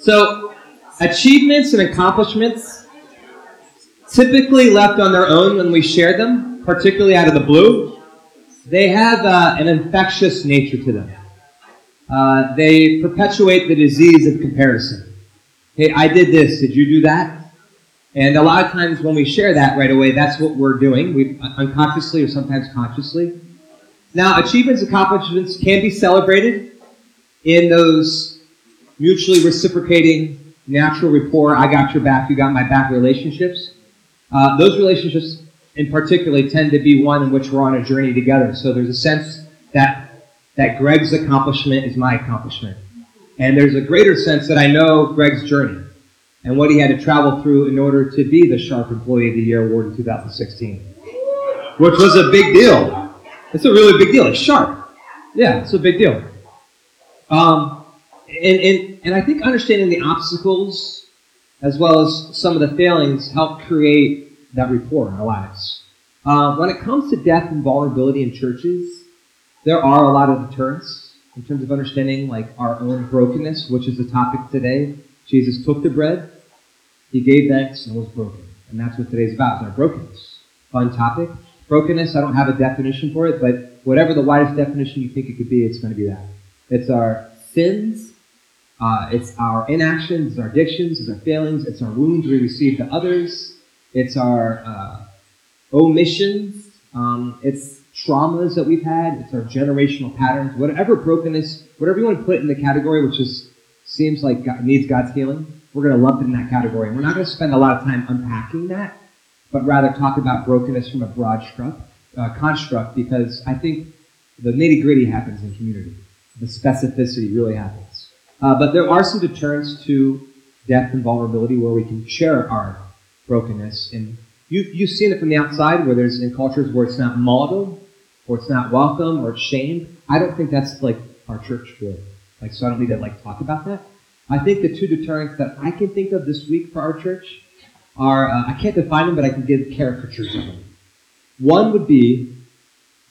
So, achievements and accomplishments typically left on their own when we share them, particularly out of the blue, they have uh, an infectious nature to them. Uh, they perpetuate the disease of comparison. Hey, I did this. Did you do that? And a lot of times when we share that right away, that's what we're doing, we unconsciously or sometimes consciously. Now, achievements, accomplishments can be celebrated in those mutually reciprocating, natural rapport, I got your back, you got my back relationships. Uh, those relationships, in particular, tend to be one in which we're on a journey together. So there's a sense that that Greg's accomplishment is my accomplishment, and there's a greater sense that I know Greg's journey and what he had to travel through in order to be the Sharp Employee of the Year award in 2016, which was a big deal. It's a really big deal. It's Sharp. Yeah, it's a big deal. Um, and, and, and I think understanding the obstacles as well as some of the failings help create that rapport in our lives. Uh, when it comes to death and vulnerability in churches, there are a lot of deterrents in terms of understanding like our own brokenness, which is the topic today. Jesus took the bread, he gave thanks, and was broken. And that's what today's about, our brokenness. Fun topic. Brokenness, I don't have a definition for it, but whatever the widest definition you think it could be, it's going to be that. It's our sins, uh, it's our inactions, it's our addictions, it's our failings, it's our wounds we receive to others, it's our uh, omissions, um, it's traumas that we've had, it's our generational patterns, whatever brokenness, whatever you want to put in the category, which is seems like God, needs God's healing, we're going to lump it in that category. And we're not going to spend a lot of time unpacking that, but rather talk about brokenness from a broad uh, construct because I think the nitty gritty happens in community. The specificity really happens. Uh, but there are some deterrents to death and vulnerability where we can share our brokenness. And you, you've seen it from the outside where there's in cultures where it's not modeled, or it's not welcome, or it's shamed. I don't think that's like our church really. Like, so I don't need to like talk about that. I think the two deterrents that I can think of this week for our church are, uh, I can't define them, but I can give caricatures of them. One would be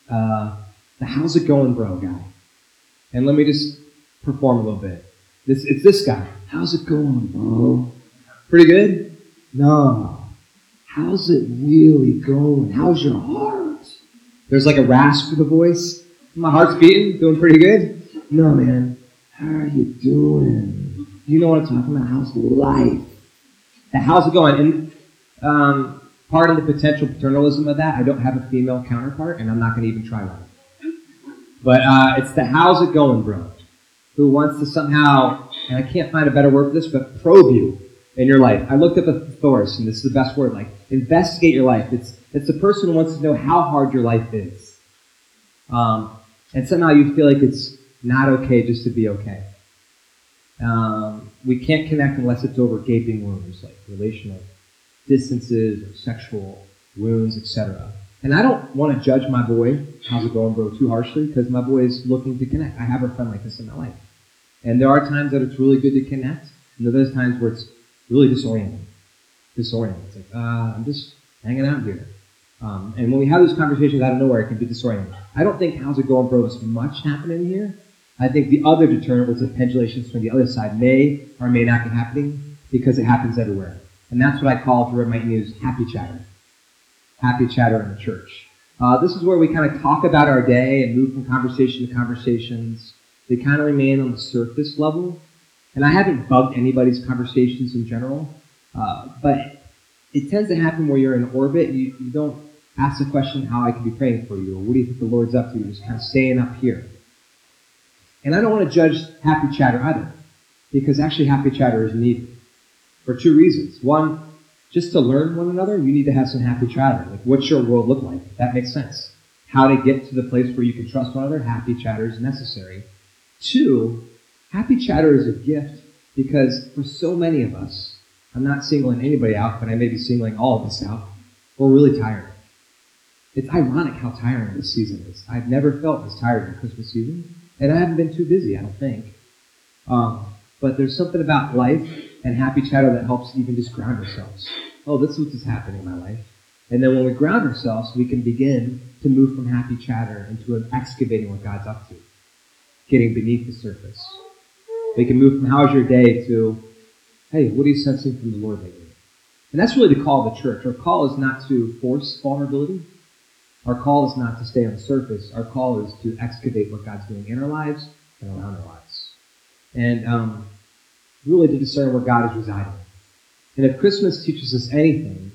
uh, the how's it going, bro guy. And let me just perform a little bit. It's this guy. How's it going, bro? Pretty good? No. How's it really going? How's your heart? There's like a rasp to the voice. My heart's beating, doing pretty good. No, man. How are you doing? You know what I'm talking about? How's life? The how's it going? And um, part of the potential paternalism of that, I don't have a female counterpart, and I'm not going to even try one. But uh, it's the how's it going, bro, who wants to somehow, and I can't find a better word for this, but probe you in your life. I looked up a thesaurus, and this is the best word, like investigate your life. It's it's the person who wants to know how hard your life is. Um, and somehow you feel like it's not okay just to be okay. Um, we can't connect unless it's over gaping wounds, like relational distances or sexual wounds, etc. And I don't want to judge my boy, how's it going, bro, too harshly, because my boy is looking to connect. I have a friend like this in my life. And there are times that it's really good to connect, and there are those times where it's really disorienting. Disorienting. It's like, uh, I'm just hanging out here. Um, and when we have those conversations out of nowhere, it can be disorienting. I don't think how's it going, bro, is much happening here. I think the other deterrent was the pendulations from the other side may or may not be happening because it happens everywhere. And that's what I call, if you might use, happy chatter happy chatter in the church. Uh, this is where we kind of talk about our day and move from conversation to conversations. They kind of remain on the surface level. And I haven't bugged anybody's conversations in general, uh, but it tends to happen where you're in orbit. You, you don't ask the question, how I can be praying for you, or what do you think the Lord's up to? You're just kind of staying up here. And I don't want to judge happy chatter either, because actually happy chatter is needed for two reasons. One, just to learn one another, you need to have some happy chatter. Like, what's your world look like? That makes sense. How to get to the place where you can trust one another, happy chatter is necessary. Two, happy chatter is a gift because for so many of us, I'm not singling anybody out, but I may be singling all of us out, we're really tired. It's ironic how tiring this season is. I've never felt this tired in Christmas season, and I haven't been too busy, I don't think. Um, but there's something about life and happy chatter that helps even just ground ourselves. Oh, this is what's happening in my life. And then when we ground ourselves, we can begin to move from happy chatter into excavating what God's up to, getting beneath the surface. We can move from how's your day to Hey, what are you sensing from the Lord lately? And that's really the call of the church. Our call is not to force vulnerability. Our call is not to stay on the surface. Our call is to excavate what God's doing in our lives and around our lives. And um, really to discern where God is residing. And if Christmas teaches us anything,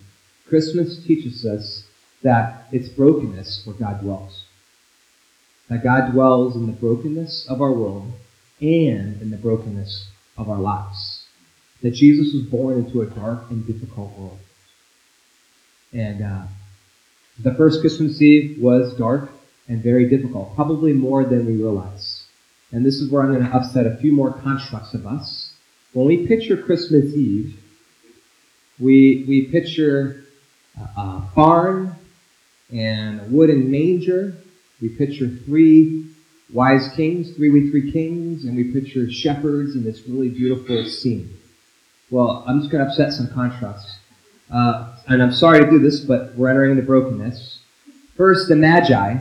Christmas teaches us that it's brokenness where God dwells. That God dwells in the brokenness of our world and in the brokenness of our lives. That Jesus was born into a dark and difficult world. And uh, the first Christmas Eve was dark and very difficult, probably more than we realize. And this is where I'm going to upset a few more constructs of us. When we picture Christmas Eve, we, we picture a, barn and a wooden manger. We picture three wise kings, three we three kings, and we picture shepherds in this really beautiful scene. Well, I'm just going to upset some contrasts. Uh, and I'm sorry to do this, but we're entering the brokenness. First, the Magi,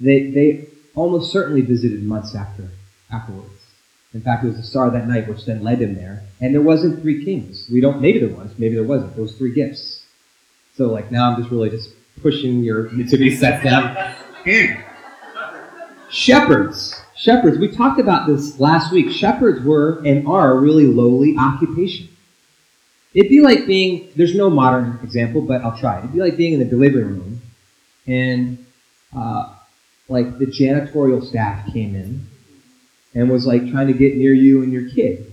they, they almost certainly visited months after afterwards. In fact, it was the star that night which then led him there. And there wasn't three kings. We don't. Maybe there was. Maybe there wasn't. Was three gifts. So like now, I'm just really just pushing your nativity set down. Shepherds. Shepherds. We talked about this last week. Shepherds were and are a really lowly occupation. It'd be like being, there's no modern example, but I'll try. It'd be like being in the delivery room and uh, like the janitorial staff came in and was like trying to get near you and your kid.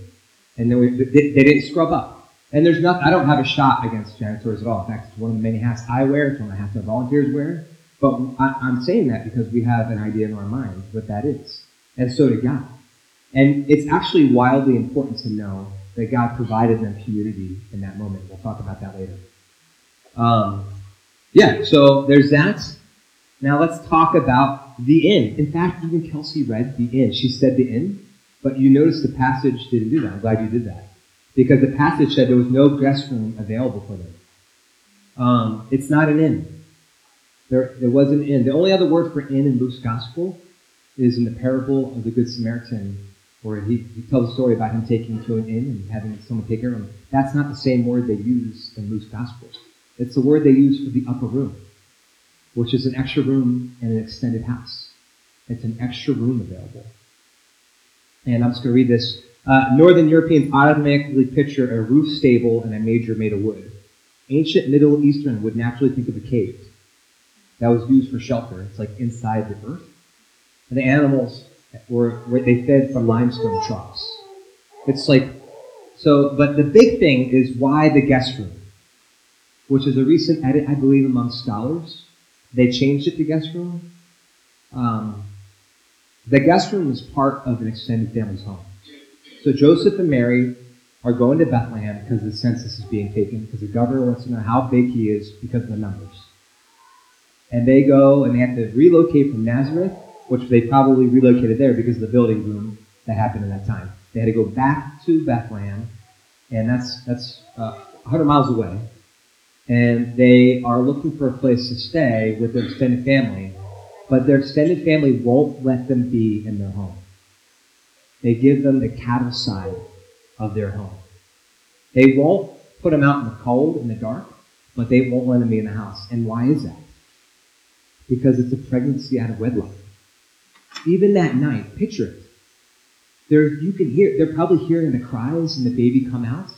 And then we, they, didn't scrub up. And there's nothing, I don't have a shot against janitors at all. In fact, it's one of the many hats I wear. It's one of the hats our volunteers wear. But I, I'm saying that because we have an idea in our mind what that is. And so did God. And it's actually wildly important to know that God provided them community in that moment. We'll talk about that later. Um, yeah, so there's that. Now let's talk about the inn. In fact, even Kelsey read the inn. She said the inn, but you notice the passage didn't do that. I'm glad you did that. Because the passage said there was no guest room available for them. Um, it's not an inn. There, there was an inn. The only other word for inn in Luke's gospel is in the parable of the Good Samaritan, where he, he tells a story about him taking to an inn and having someone take care of him. That's not the same word they use in Luke's gospel. It's the word they use for the upper room which is an extra room in an extended house. It's an extra room available. And I'm just going to read this. Uh, Northern Europeans automatically picture a roof stable and a manger made of wood. Ancient Middle Eastern would naturally think of a cave that was used for shelter. It's like inside the earth. And the animals were, were they fed from limestone troughs. It's like so. But the big thing is why the guest room, which is a recent edit, I believe, among scholars. They changed it to guest room. Um, the guest room was part of an extended family's home. So Joseph and Mary are going to Bethlehem because the census is being taken, because the governor wants to know how big he is because of the numbers. And they go and they have to relocate from Nazareth, which they probably relocated there because of the building boom that happened in that time. They had to go back to Bethlehem, and that's that's uh, 100 miles away and they are looking for a place to stay with their extended family, but their extended family won't let them be in their home. They give them the cattle side of their home. They won't put them out in the cold, in the dark, but they won't let them be in the house. And why is that? Because it's a pregnancy out of wedlock. Even that night, picture it. There, you can hear, they're probably hearing the cries and the baby come out,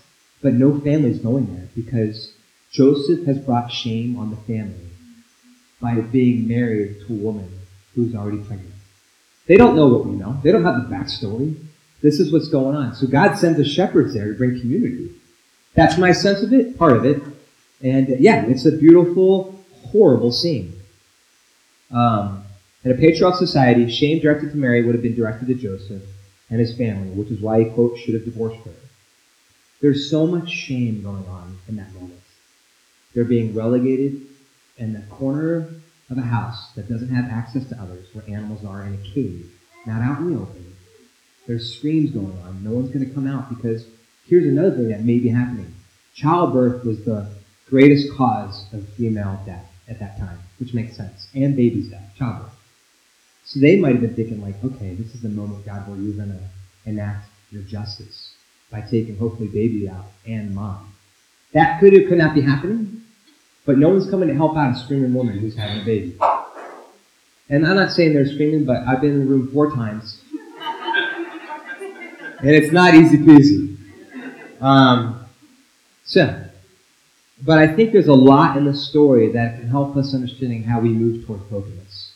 but no family's going there because Joseph has brought shame on the family by being married to a woman who's already pregnant. They don't know what we know. They don't have the backstory. This is what's going on. So God sends the shepherds there to bring community. That's my sense of it, part of it. And yeah, it's a beautiful, horrible scene. Um, in a patriarchal society, shame directed to Mary would have been directed to Joseph and his family, which is why he, quote, should have divorced her. There's so much shame going on in that moment. They're being relegated in the corner of a house that doesn't have access to others, where animals are in a cave, not out in the open. There's screams going on. No one's going to come out because here's another thing that may be happening. Childbirth was the greatest cause of female death at that time, which makes sense, and baby's death, childbirth. So they might have been thinking, like, okay, this is the moment, God, where you're going to enact your justice. by taking hopefully baby out and mom. That could or could not be happening, but no one's coming to help out a screaming woman who's having a baby. And I'm not saying they're screaming, but I've been in the room four times. and it's not easy peasy. Um, so, but I think there's a lot in the story that can help us understanding how we move towards brokenness.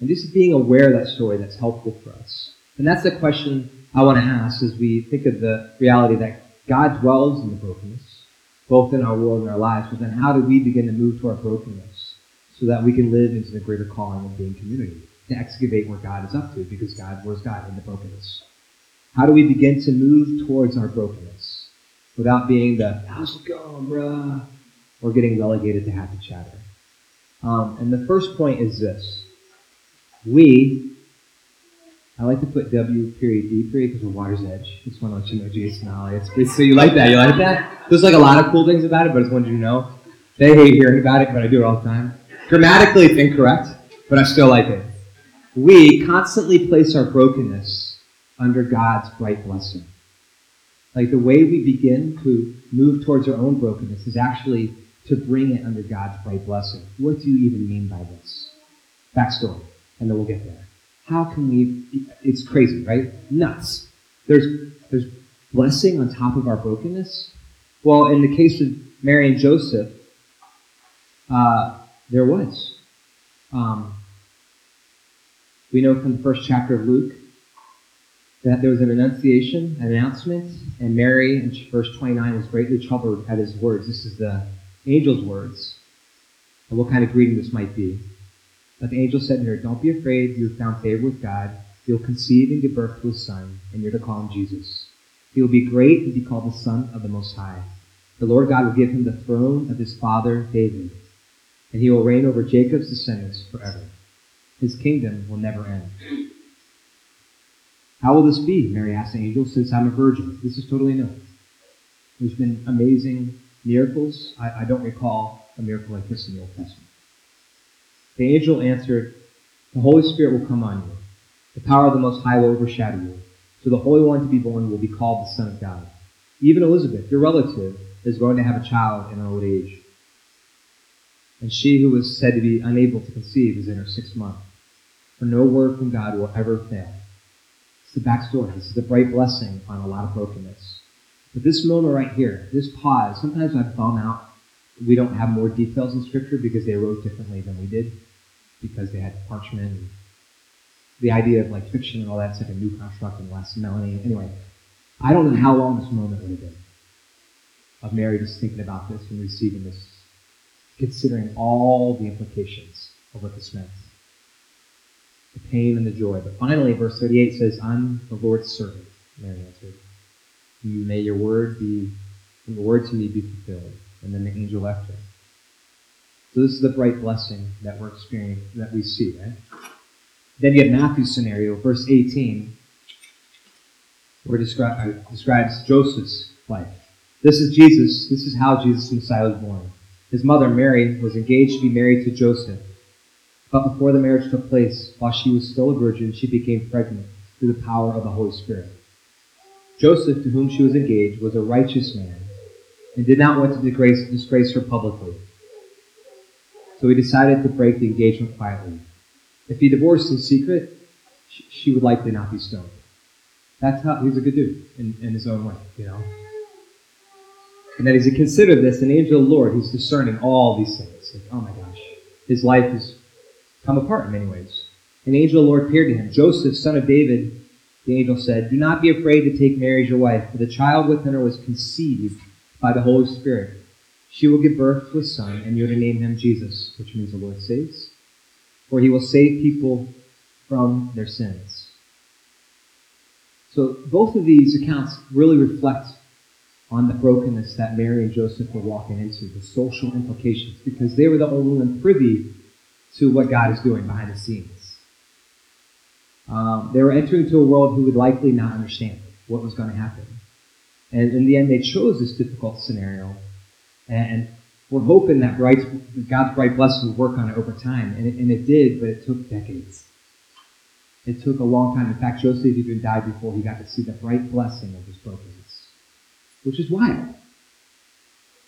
And just being aware of that story that's helpful for us. And that's the question I want to ask as we think of the reality that God dwells in the brokenness, both in our world and our lives, but then how do we begin to move to our brokenness so that we can live into the greater calling of being community, to excavate what God is up to, because God, where's God in the brokenness? How do we begin to move towards our brokenness without being the, how's it going, bruh? Or getting relegated to happy chatter. Um, and the first point is this. We, I like to put W period D period because we're water's edge. Just want to let you know Jason Ollie. It's, it's, so you like that? You like that? There's like a lot of cool things about it, but I just wanted you to know. They hate hearing about it, but I do it all the time. Grammatically, it's incorrect, but I still like it. We constantly place our brokenness under God's bright blessing. Like the way we begin to move towards our own brokenness is actually to bring it under God's bright blessing. What do you even mean by this? Backstory, and then we'll get there. How can we? It's crazy, right? Nuts. There's there's blessing on top of our brokenness. Well, in the case of Mary and Joseph, uh, there was. Um, we know from the first chapter of Luke that there was an annunciation, an announcement, and Mary, in verse 29, was greatly troubled at his words. This is the angel's words, and what kind of greeting this might be. But the angel said to her, Don't be afraid, you have found favor with God. You'll conceive and give birth to a son, and you're to call him Jesus. He will be great and be called the Son of the Most High. The Lord God will give him the throne of his father David and he will reign over Jacob's descendants forever. His kingdom will never end. How will this be? Mary asked the angel, since I'm a virgin. This is totally new. There's been amazing miracles. I, I don't recall a miracle like this in the Old Testament. The angel answered, The Holy Spirit will come on you. The power of the Most High will overshadow you. So the Holy One to be born will be called the Son of God. Even Elizabeth, your relative, is going to have a child in her old age and she who was said to be unable to conceive is in her sixth month. For no word from God will ever fail. It's the backstory. This is the bright blessing on a lot of brokenness. But this moment right here, this pause, sometimes I bum out we don't have more details in Scripture because they wrote differently than we did, because they had parchment and the idea of like fiction and all that's like a new construct the last Melanie. Anyway, I don't know how long this moment would have been of Mary just thinking about this and receiving this considering all the implications of what this meant the pain and the joy. But finally, verse 38 says, I'm the Lord's servant, Mary answered. May your word be, your word to me be fulfilled. And then the angel left her. So this is the bright blessing that we're experiencing, that we see, right? Then you have Matthew's scenario, verse 18, where it uh, describes Joseph's life. This is Jesus. This is how Jesus Messiah was born. His mother, Mary, was engaged to be married to Joseph. But before the marriage took place, while she was still a virgin, she became pregnant through the power of the Holy Spirit. Joseph, to whom she was engaged, was a righteous man and did not want to disgrace, disgrace her publicly. So he decided to break the engagement quietly. If he divorced in secret, she would likely not be stoned. That's how he's a good dude in, in his own way, you know. And that as he considered this, an angel of the Lord, he's discerning all these things. Like, oh my gosh, his life has come apart in many ways. An angel of the Lord appeared to him. Joseph, son of David, the angel said, Do not be afraid to take Mary as your wife, for the child within her was conceived by the Holy Spirit. She will give birth to a son, and you're to name him Jesus, which means the Lord saves. For he will save people from their sins. So both of these accounts really reflect on the brokenness that Mary and Joseph were walking into, the social implications, because they were the only one privy to what God is doing behind the scenes. Um, they were entering into a world who would likely not understand what was going to happen. And in the end, they chose this difficult scenario. And we're hoping that God's bright blessing would work on it over time. And it, and it did, but it took decades. It took a long time. In fact, Joseph even died before he got to see the bright blessing of his brokenness. which is wild.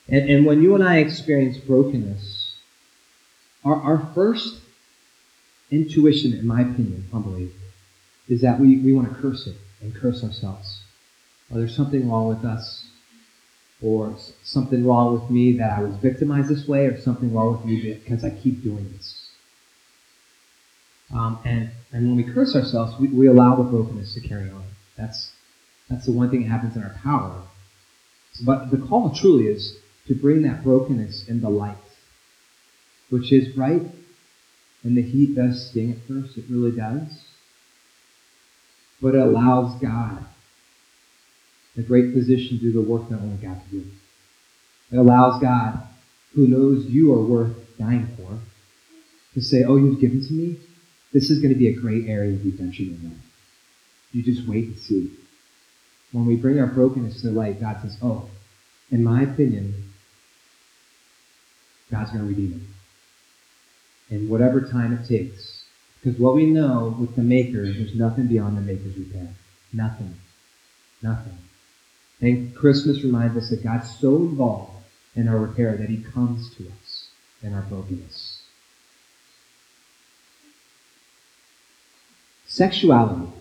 And, and when you and I experience brokenness, our, our first intuition, in my opinion, humbly, is that we, we want to curse it and curse ourselves. Or there's something wrong with us, or something wrong with me that I was victimized this way, or something wrong with me because I keep doing this. Um, and, and when we curse ourselves, we, we allow the brokenness to carry on. That's, that's the one thing that happens in our power. But the call truly is to bring that brokenness in the light, which is right. And the heat does sting at first, it really does. But it allows God, the great physician, to do the work that only God can do. It allows God, who knows you are worth dying for, to say, Oh, you've given to me? This is going to be a great area of redemption in life. You just wait and see. When we bring our brokenness to the light, God says, Oh, in my opinion, God's going to redeem it. In whatever time it takes. Because what we know with the Maker, there's nothing beyond the Maker's repair. Nothing. Nothing. And Christmas reminds us that God's so involved in our repair that He comes to us in our brokenness. Sexuality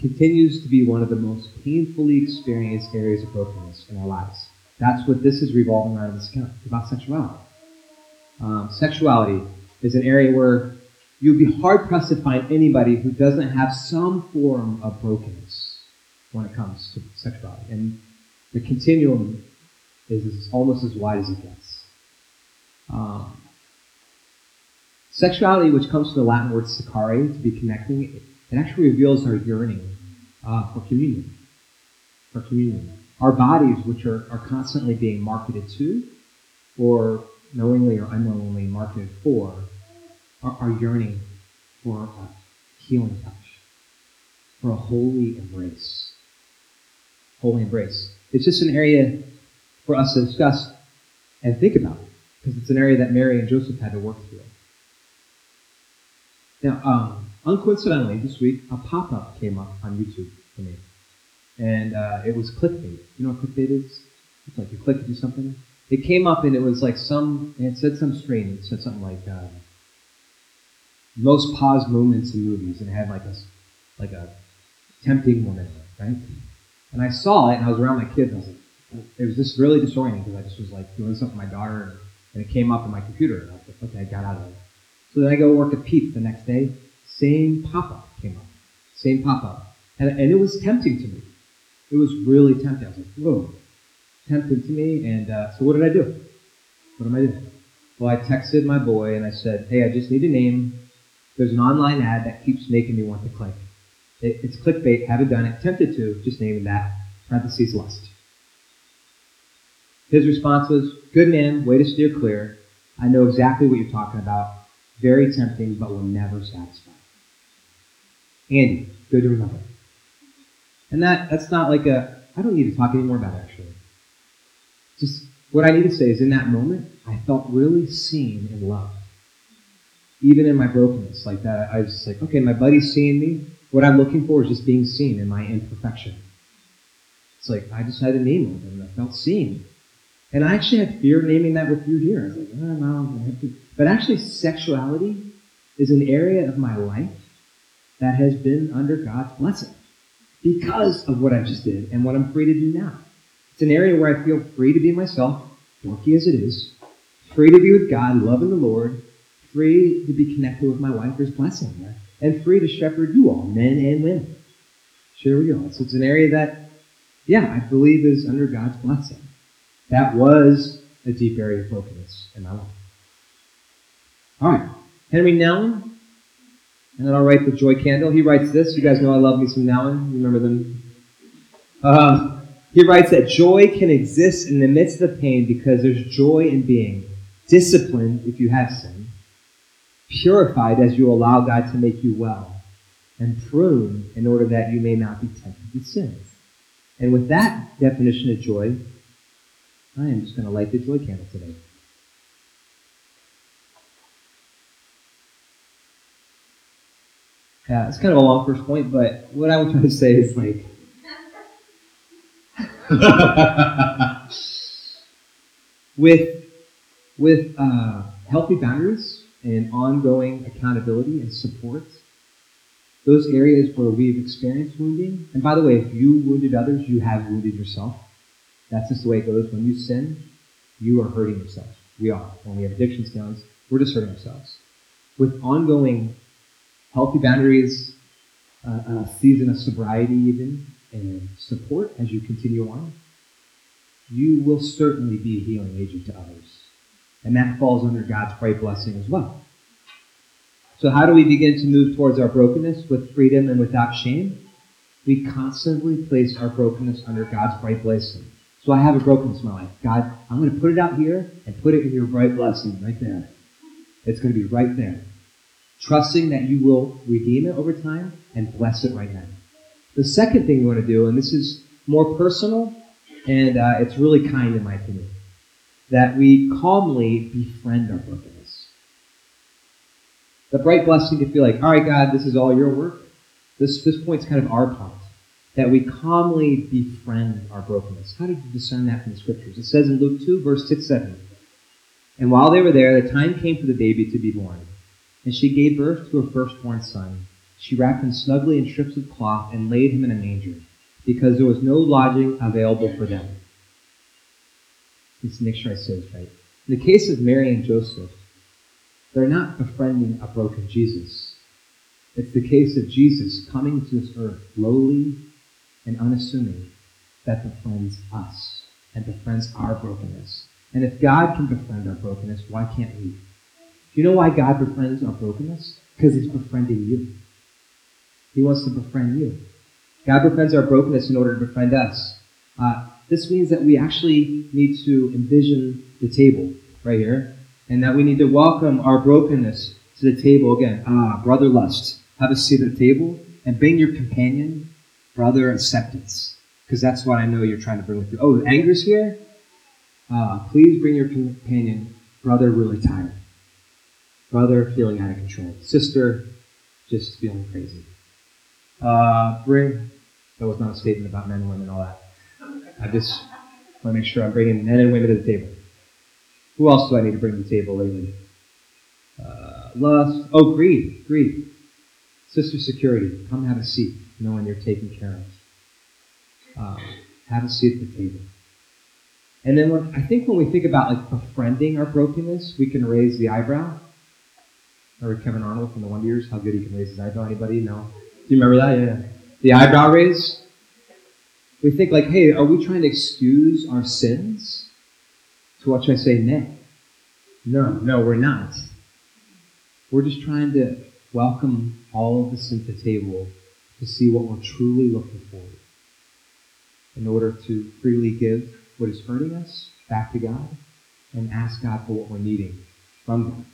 continues to be one of the most painfully experienced areas of brokenness in our lives. That's what this is revolving around in this account. It's about sexuality. Um, sexuality is an area where you'd be hard pressed to find anybody who doesn't have some form of brokenness when it comes to sexuality. And the continuum is almost as wide as it gets. Um, Sexuality, which comes from the Latin word secare, to be connecting, it, it actually reveals our yearning uh, for communion. For communion. Our bodies, which are, are constantly being marketed to, or knowingly or unknowingly marketed for, are, are yearning for a healing touch, for a holy embrace. Holy embrace. It's just an area for us to discuss and think about, because it's an area that Mary and Joseph had to work through. Now, um, uncoincidentally, this week, a pop up came up on YouTube for me. And uh, it was clickbait. You know what clickbait is? It's like you click to do something. It came up and it was like some, it said some strange. It said something like, uh, most paused moments in movies. And it had like a, like a tempting woman, right? And I saw it and I was around my kids and I was like, it was just really disorienting because I just was like doing something with my daughter and it came up on my computer. And I was like, okay, I got out of it. So then I go work at Pete's the next day. Same pop-up came up. Same pop-up. And, and it was tempting to me. It was really tempting. I was like, whoa. Tempting to me. And uh, so what did I do? What am I doing? Well, I texted my boy and I said, hey, I just need a name. There's an online ad that keeps making me want to click. It, it's clickbait. Haven't done it. Tempted to. Just naming that. Parentheses lust. His response was, good man. Way to steer clear. I know exactly what you're talking about. Very tempting, but will never satisfy. Andy, good to remember. And that that's not like a I don't need to talk anymore about it what I need to say is in that moment, I felt really seen and loved. Even in my brokenness, like that, I was like, okay, my buddy's seeing me. What I'm looking for is just being seen in my imperfection. It's like I just had a name of him and I felt seen. And I actually had fear naming that with you here. I was like, oh, no, I have to. But actually, sexuality is an area of my life that has been under God's blessing because of what I just did and what I'm free to do now. It's an area where I feel free to be myself, dorky as it is, free to be with God, loving the Lord, free to be connected with my wife. There's blessing there. And free to shepherd you all, men and women. Share with you all. So it's an area that, yeah, I believe is under God's blessing. That was a deep area of focus in my life. All right. Henri Nouwen, and then I'll write the joy candle. He writes this. You guys know I love me some Nouwen. Remember them? Uh, he writes that joy can exist in the midst of pain because there's joy in being disciplined if you have sin, purified as you allow God to make you well, and pruned in order that you may not be tempted with sin. And with that definition of joy, I am just going to light the joy candle today. Yeah, it's kind of a long first point, but what I am trying to say is like, with with uh, healthy boundaries and ongoing accountability and support, those areas where we've experienced wounding, and by the way, if you wounded others, you have wounded yourself. That's just the way it goes. When you sin, you are hurting yourself. We are. When we have addiction skills, we're just hurting ourselves. With ongoing healthy boundaries, uh, a season of sobriety, even, and support as you continue on, you will certainly be a healing agent to others. And that falls under God's bright blessing as well. So, how do we begin to move towards our brokenness with freedom and without shame? We constantly place our brokenness under God's bright blessing. So, I have a brokenness in my life. God, I'm going to put it out here and put it in your bright blessing right there. It's going to be right there. Trusting that you will redeem it over time and bless it right now. The second thing we want to do, and this is more personal, and uh, it's really kind in my opinion, that we calmly befriend our brokenness. The bright blessing to feel like, all right, God, this is all your work. This, this point's kind of our part. That we calmly befriend our brokenness. How did you discern that from the scriptures? It says in Luke 2, verse 6 7. And while they were there, the time came for the baby to be born. And she gave birth to her firstborn son. She wrapped him snugly in strips of cloth and laid him in a manger, because there was no lodging available for them. Let's make sure I say this right. In the case of Mary and Joseph, they're not befriending a broken Jesus. It's the case of Jesus coming to this earth lowly and unassuming that befriends us and befriends our brokenness. And if God can befriend our brokenness, why can't we? Do you know why God befriends our brokenness? Because he's befriending you. He wants to befriend you. God befriends our brokenness in order to befriend us. Uh, this means that we actually need to envision the table right here, and that we need to welcome our brokenness to the table again. Ah, brother lust. Have a seat at the table and bring your companion, brother acceptance. Because that's what I know you're trying to bring with you. Oh, anger's here? Uh, please bring your companion, brother really tired. Brother feeling out of control. Sister just feeling crazy. Uh, bring, that was not a statement about men and women and all that. I just want to make sure I'm bringing men and women to the table. Who else do I need to bring to the table lately? Uh, lust. Oh, greed. Greed. Sister security. Come have a seat, knowing you're taken care of. Um, have a seat at the table. And then when, I think when we think about like befriending our brokenness, we can raise the eyebrow. Remember Kevin Arnold from the Wonder Years? How good he can raise his eyebrow? Anybody? No? Do you remember that? Yeah. The eyebrow raise? we think like, hey, are we trying to excuse our sins? To what should I say? Nay. No, no, we're not. We're just trying to welcome all of this into the table to see what we're truly looking for in order to freely give what is hurting us back to God and ask God for what we're needing from God.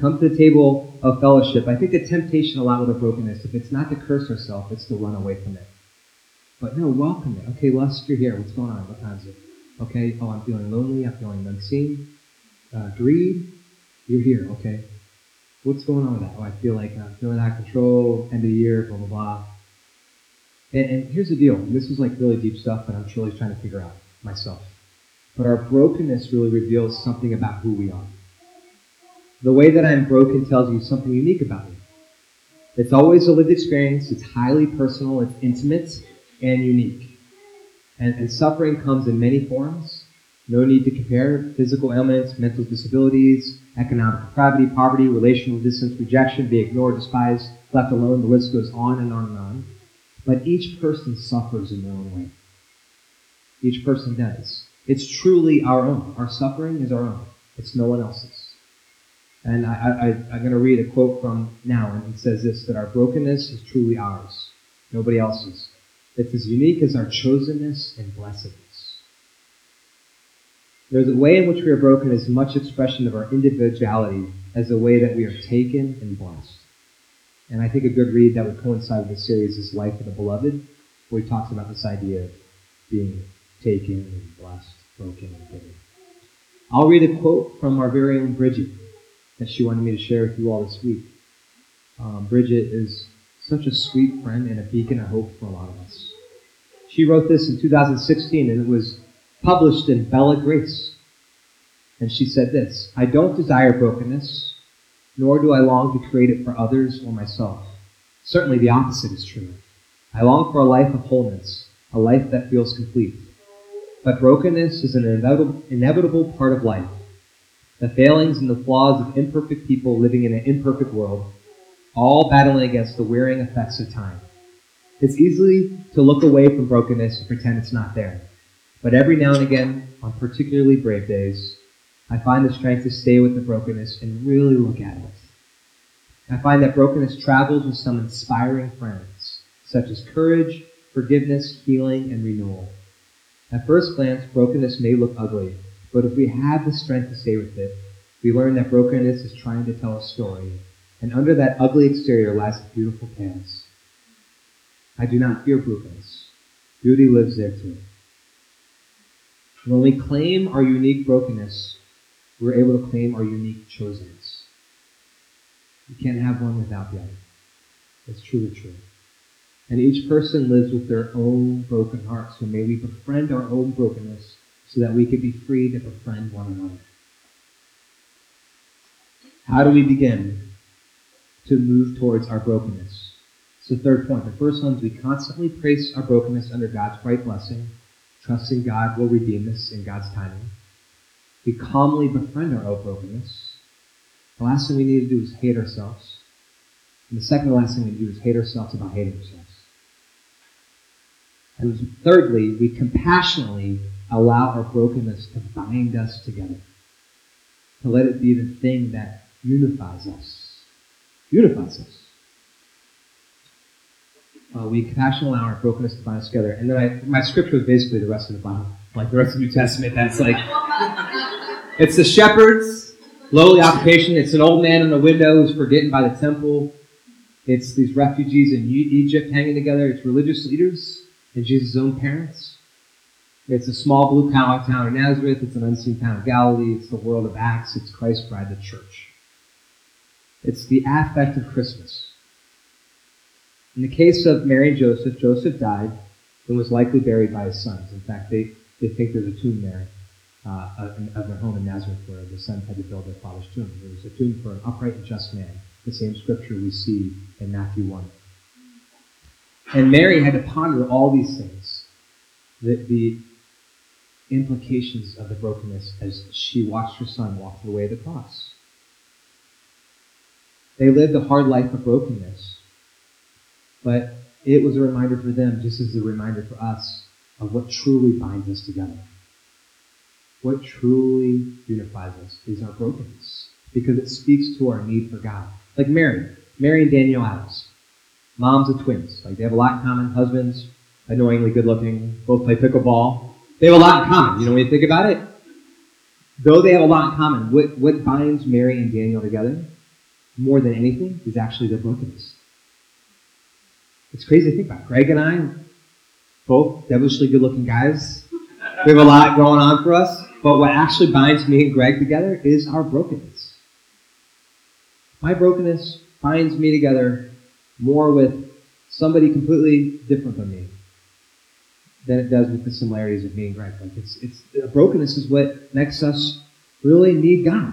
Come to the table of fellowship. I think the temptation a lot with the brokenness, if it's not to curse ourselves, it's to run away from it. But no, welcome it. Okay, Lust, you're here. What's going on? What time's it? Okay, oh, I'm feeling lonely. I'm feeling unseen. Uh, greed, you're here. Okay, what's going on with that? Oh, I feel like I'm feeling out of control. End of the year, blah blah blah. And, and here's the deal. This is like really deep stuff, but I'm truly trying to figure out myself. But our brokenness really reveals something about who we are. The way that I'm broken tells you something unique about me. It's always a lived experience. It's highly personal. It's intimate and unique. And, and suffering comes in many forms. No need to compare physical ailments, mental disabilities, economic depravity, poverty, relational distance, rejection, be ignored, despised, left alone. The list goes on and on and on. But each person suffers in their own way. Each person does. It's truly our own. Our suffering is our own. It's no one else's. And I, am going to read a quote from Nouwen, and it says this that our brokenness is truly ours, nobody else's. It's as unique as our chosenness and blessedness. There's a way in which we are broken as much expression of our individuality as the way that we are taken and blessed. And I think a good read that would coincide with this series is Life of the Beloved, where he talks about this idea of being taken and blessed, broken and given. I'll read a quote from our very own Bridget that she wanted me to share with you all this week. Um, Bridget is such a sweet friend and a beacon of hope for a lot of us. She wrote this in 2016 and it was published in Bella Grace. And she said this I don't desire brokenness, nor do I long to create it for others or myself. Certainly the opposite is true. I long for a life of wholeness, a life that feels complete. But brokenness is an inevitable, inevitable part of life. The failings and the flaws of imperfect people living in an imperfect world, all battling against the wearing effects of time. It's easy to look away from brokenness and pretend it's not there. But every now and again, on particularly brave days, I find the strength to stay with the brokenness and really look at it. I find that brokenness travels with some inspiring friends, such as courage, forgiveness, healing, and renewal. At first glance, brokenness may look ugly, but if we have the strength to stay with it, we learn that brokenness is trying to tell a story, and under that ugly exterior lies a beautiful past. I do not fear brokenness. Beauty lives there too. When we claim our unique brokenness, we're able to claim our unique chosenness. You can't have one without the other. It's truly true. And each person lives with their own broken heart. So may we befriend our own brokenness so that we can be free to befriend one another. How do we begin to move towards our brokenness? So, third point. The first one is we constantly place our brokenness under God's bright blessing, trusting God will redeem us in God's timing. We calmly befriend our own brokenness. The last thing we need to do is hate ourselves. And the second last thing we do is hate ourselves about hating ourselves. And thirdly, we compassionately allow our brokenness to bind us together. To let it be the thing that unifies us. Unifies us. Uh, we compassionately allow our brokenness to bind us together. And then I, my scripture is basically the rest of the Bible. Like the rest of the New Testament, that's like, it's the shepherds, lowly occupation. It's an old man in the window who's forgotten by the temple. It's these refugees in Egypt hanging together. It's religious leaders and Jesus' own parents. It's a small blue collar town of Nazareth. It's an unseen town of Galilee. It's the world of Acts. It's Christ's bride, the church. It's the affect of Christmas. In the case of Mary and Joseph, Joseph died and was likely buried by his sons. In fact, they, they think there's a tomb there uh, of their home in Nazareth where the sons had to build their father's tomb. There was a tomb for an upright and just man, the same scripture we see in Matthew 1. And Mary had to ponder all these things, the, the implications of the brokenness as she watched her son walk the way of the cross. They lived a hard life of brokenness, but it was a reminder for them, just as a reminder for us, of what truly binds us together. What truly unifies us is our brokenness, because it speaks to our need for God. Like Mary, Mary and Daniel Adams moms of twins. Like they have a lot in common. Husbands, annoyingly good looking, both play pickleball. They have a lot in common. You know, when you think about it, though they have a lot in common, what, what binds Mary and Daniel together more than anything is actually their brokenness. It's crazy to think about. Greg and I, both devilishly good looking guys, we have a lot going on for us, but what actually binds me and Greg together is our brokenness. My brokenness binds me together more with somebody completely different than me than it does with the similarities of being Greg. Like it's it's brokenness is what makes us really need God.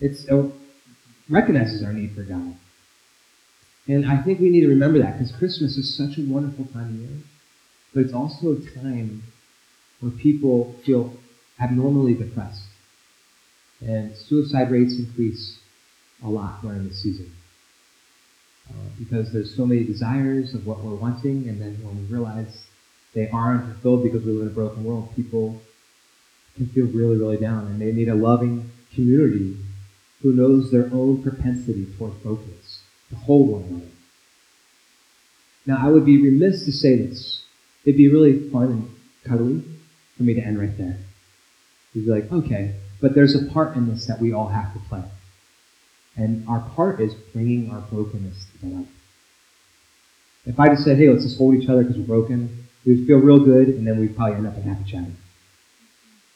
It's it recognizes our need for God. And I think we need to remember that because Christmas is such a wonderful time of year, but it's also a time where people feel abnormally depressed. And suicide rates increase a lot during this season. Uh, because there's so many desires of what we're wanting, and then when we realize they aren't fulfilled because we live in a broken world, people can feel really, really down, and they need a loving community who knows their own propensity toward brokenness to hold one another. Now, I would be remiss to say this. It'd be really fun and cuddly for me to end right there. You'd be like, okay, but there's a part in this that we all have to play. And our part is bringing our brokenness to the light. If I just said, hey, let's just hold each other because we're broken, we'd feel real good, and then we'd probably end up in happy chatting.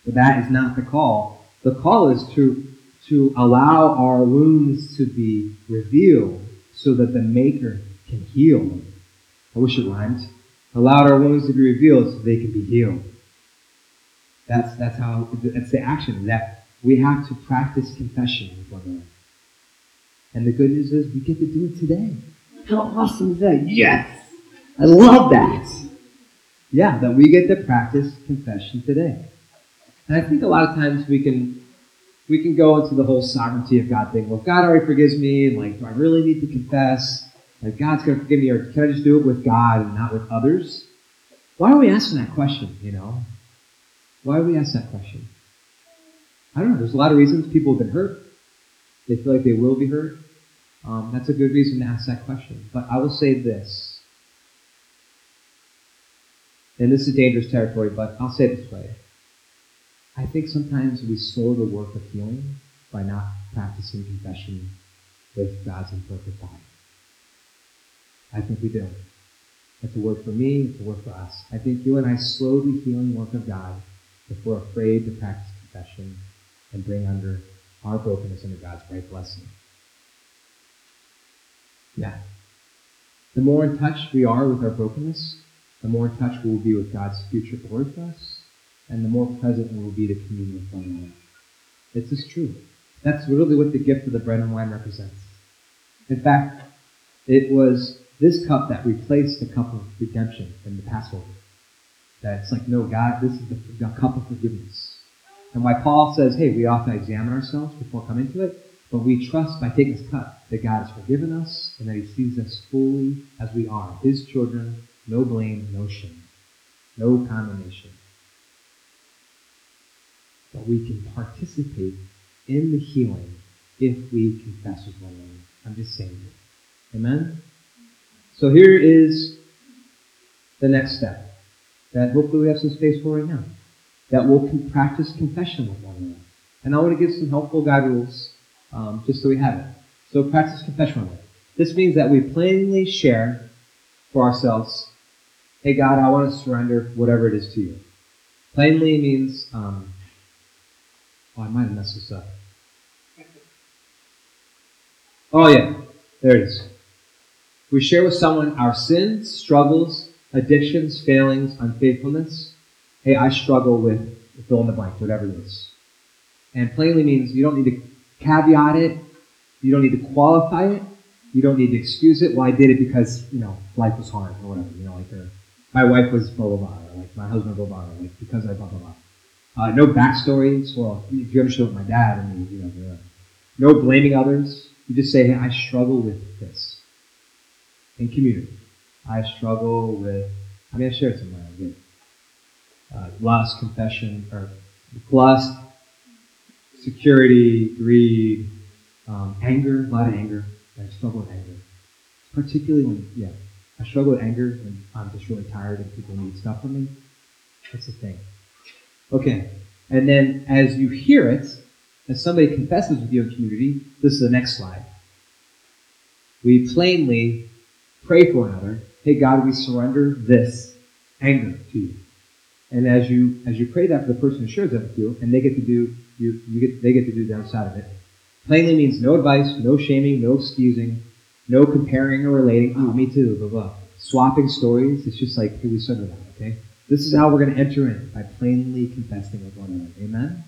But that is not the call. The call is to, to allow our wounds to be revealed so that the Maker can heal. I wish it rhymed. allowed our wounds to be revealed so they can be healed. That's, that's how, that's the action that we have to practice confession with one another. And the good news is we get to do it today. How awesome is that? Yes! I love that. Yeah, that we get to practice confession today. And I think a lot of times we can we can go into the whole sovereignty of God thing. Well, God already forgives me, and like, do I really need to confess? Like, God's going to forgive me, or can I just do it with God and not with others? Why are we asking that question, you know? Why are we ask that question? I don't know. There's a lot of reasons people have been hurt. They feel like they will be hurt. Um, that's a good reason to ask that question. But I will say this, and this is dangerous territory, but I'll say it this way. I think sometimes we slow the work of healing by not practicing confession with God's imperfect eye. I think we do. That's a word for me, it's a word for us. I think you and I slow the healing work of God if we're afraid to practice confession and bring under our brokenness under God's great blessing. Yeah. The more in touch we are with our brokenness, the more in touch we will be with God's future for us, and the more present we will be to communion with one another. This is true. That's really what the gift of the bread and wine represents. In fact, it was this cup that replaced the cup of redemption in the Passover. That it's like, no, God, this is the, the cup of forgiveness. And why Paul says, hey, we often examine ourselves before coming to it, but we trust by taking this cup that God has forgiven us and that he sees us fully as we are, his children, no blame, no shame, no condemnation but we can participate in the healing if we confess with one another. I'm just saying it. Amen? So here is the next step that hopefully we have some space for right now. That we'll practice confession with one another. And I want to give some helpful guide rules um, just so we have it. So practice confession with one another. This means that we plainly share for ourselves, hey God, I want to surrender whatever it is to you. Plainly means um, Oh, I might have messed this up. Oh, yeah. There it is. We share with someone our sins, struggles, addictions, failings, unfaithfulness. Hey, I struggle with fill in the blank, whatever it is. And plainly means you don't need to caveat it. You don't need to qualify it. You don't need to excuse it. Well, I did it because, you know, life was hard or whatever. You know, like, or my wife was blah. Like, my husband, blah. Like, because I blah, blah, blah. Uh, no backstories. Well, if you understood my dad, I mean, you know, no blaming others. You just say, hey, I struggle with this. In community, I struggle with, I mean, I shared somewhere, with uh, lust, confession, or lust, security, greed, um, anger, a lot of anger. I struggle with anger. Particularly when, yeah, I struggle with anger and I'm just really tired and people need stuff from me. That's the thing. Okay. And then as you hear it, as somebody confesses with you in community, this is the next slide. We plainly pray for another. Hey God, we surrender this anger to you. And as you as you pray that for the person who shares that with you, and they get to do you, you get they get to do the other side of it. Plainly means no advice, no shaming, no excusing, no comparing or relating. Oh, me too, blah blah. Swapping stories. It's just like, hey, we surrender that, okay? This is how we're going to enter in by plainly confessing with one another. Amen?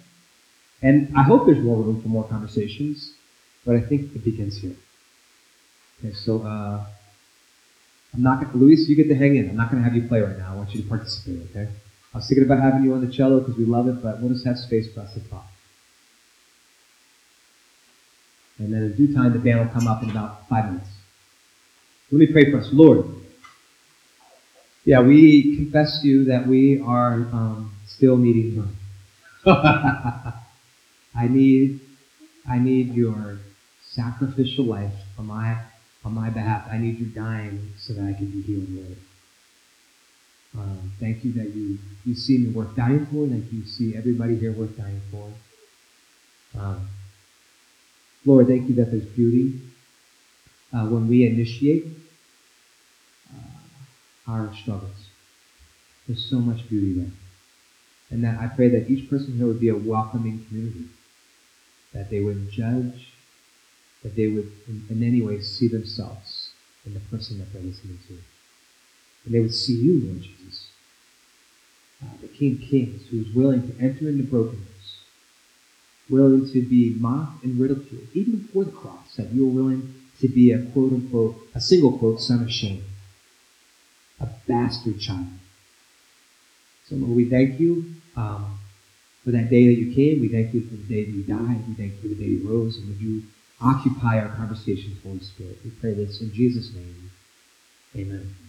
And I hope there's more room for more conversations, but I think it begins here. Okay, so uh, I'm not going to, Luis, you get to hang in. I'm not going to have you play right now. I want you to participate, okay? I was thinking about having you on the cello because we love it, but we'll just have space for us to talk. And then in due time, the band will come up in about five minutes. Let me pray for us. Lord, yeah, we confess to you that we are um, still needing you. I need, I need your sacrificial life on my on my behalf. I need you dying so that I can be healed, Lord. Um, thank you that you you see me worth dying for, that you see everybody here worth dying for. Um, Lord, thank you that there's beauty uh, when we initiate our struggles. There's so much beauty there. And that I pray that each person here would be a welcoming community. That they wouldn't judge, that they would in, in any way see themselves in the person that they're listening to. and they would see you, Lord Jesus, uh, the King of Kings, who is willing to enter into brokenness, willing to be mocked and ridiculed, even before the cross, that you were willing to be a quote unquote, a single quote, son of shame, a bastard child. So, Lord, we thank you um, for that day that you came. We thank you for the day that you died. We thank you for the day you rose. And would you occupy our conversations, Holy Spirit? We pray this in Jesus' name. Amen.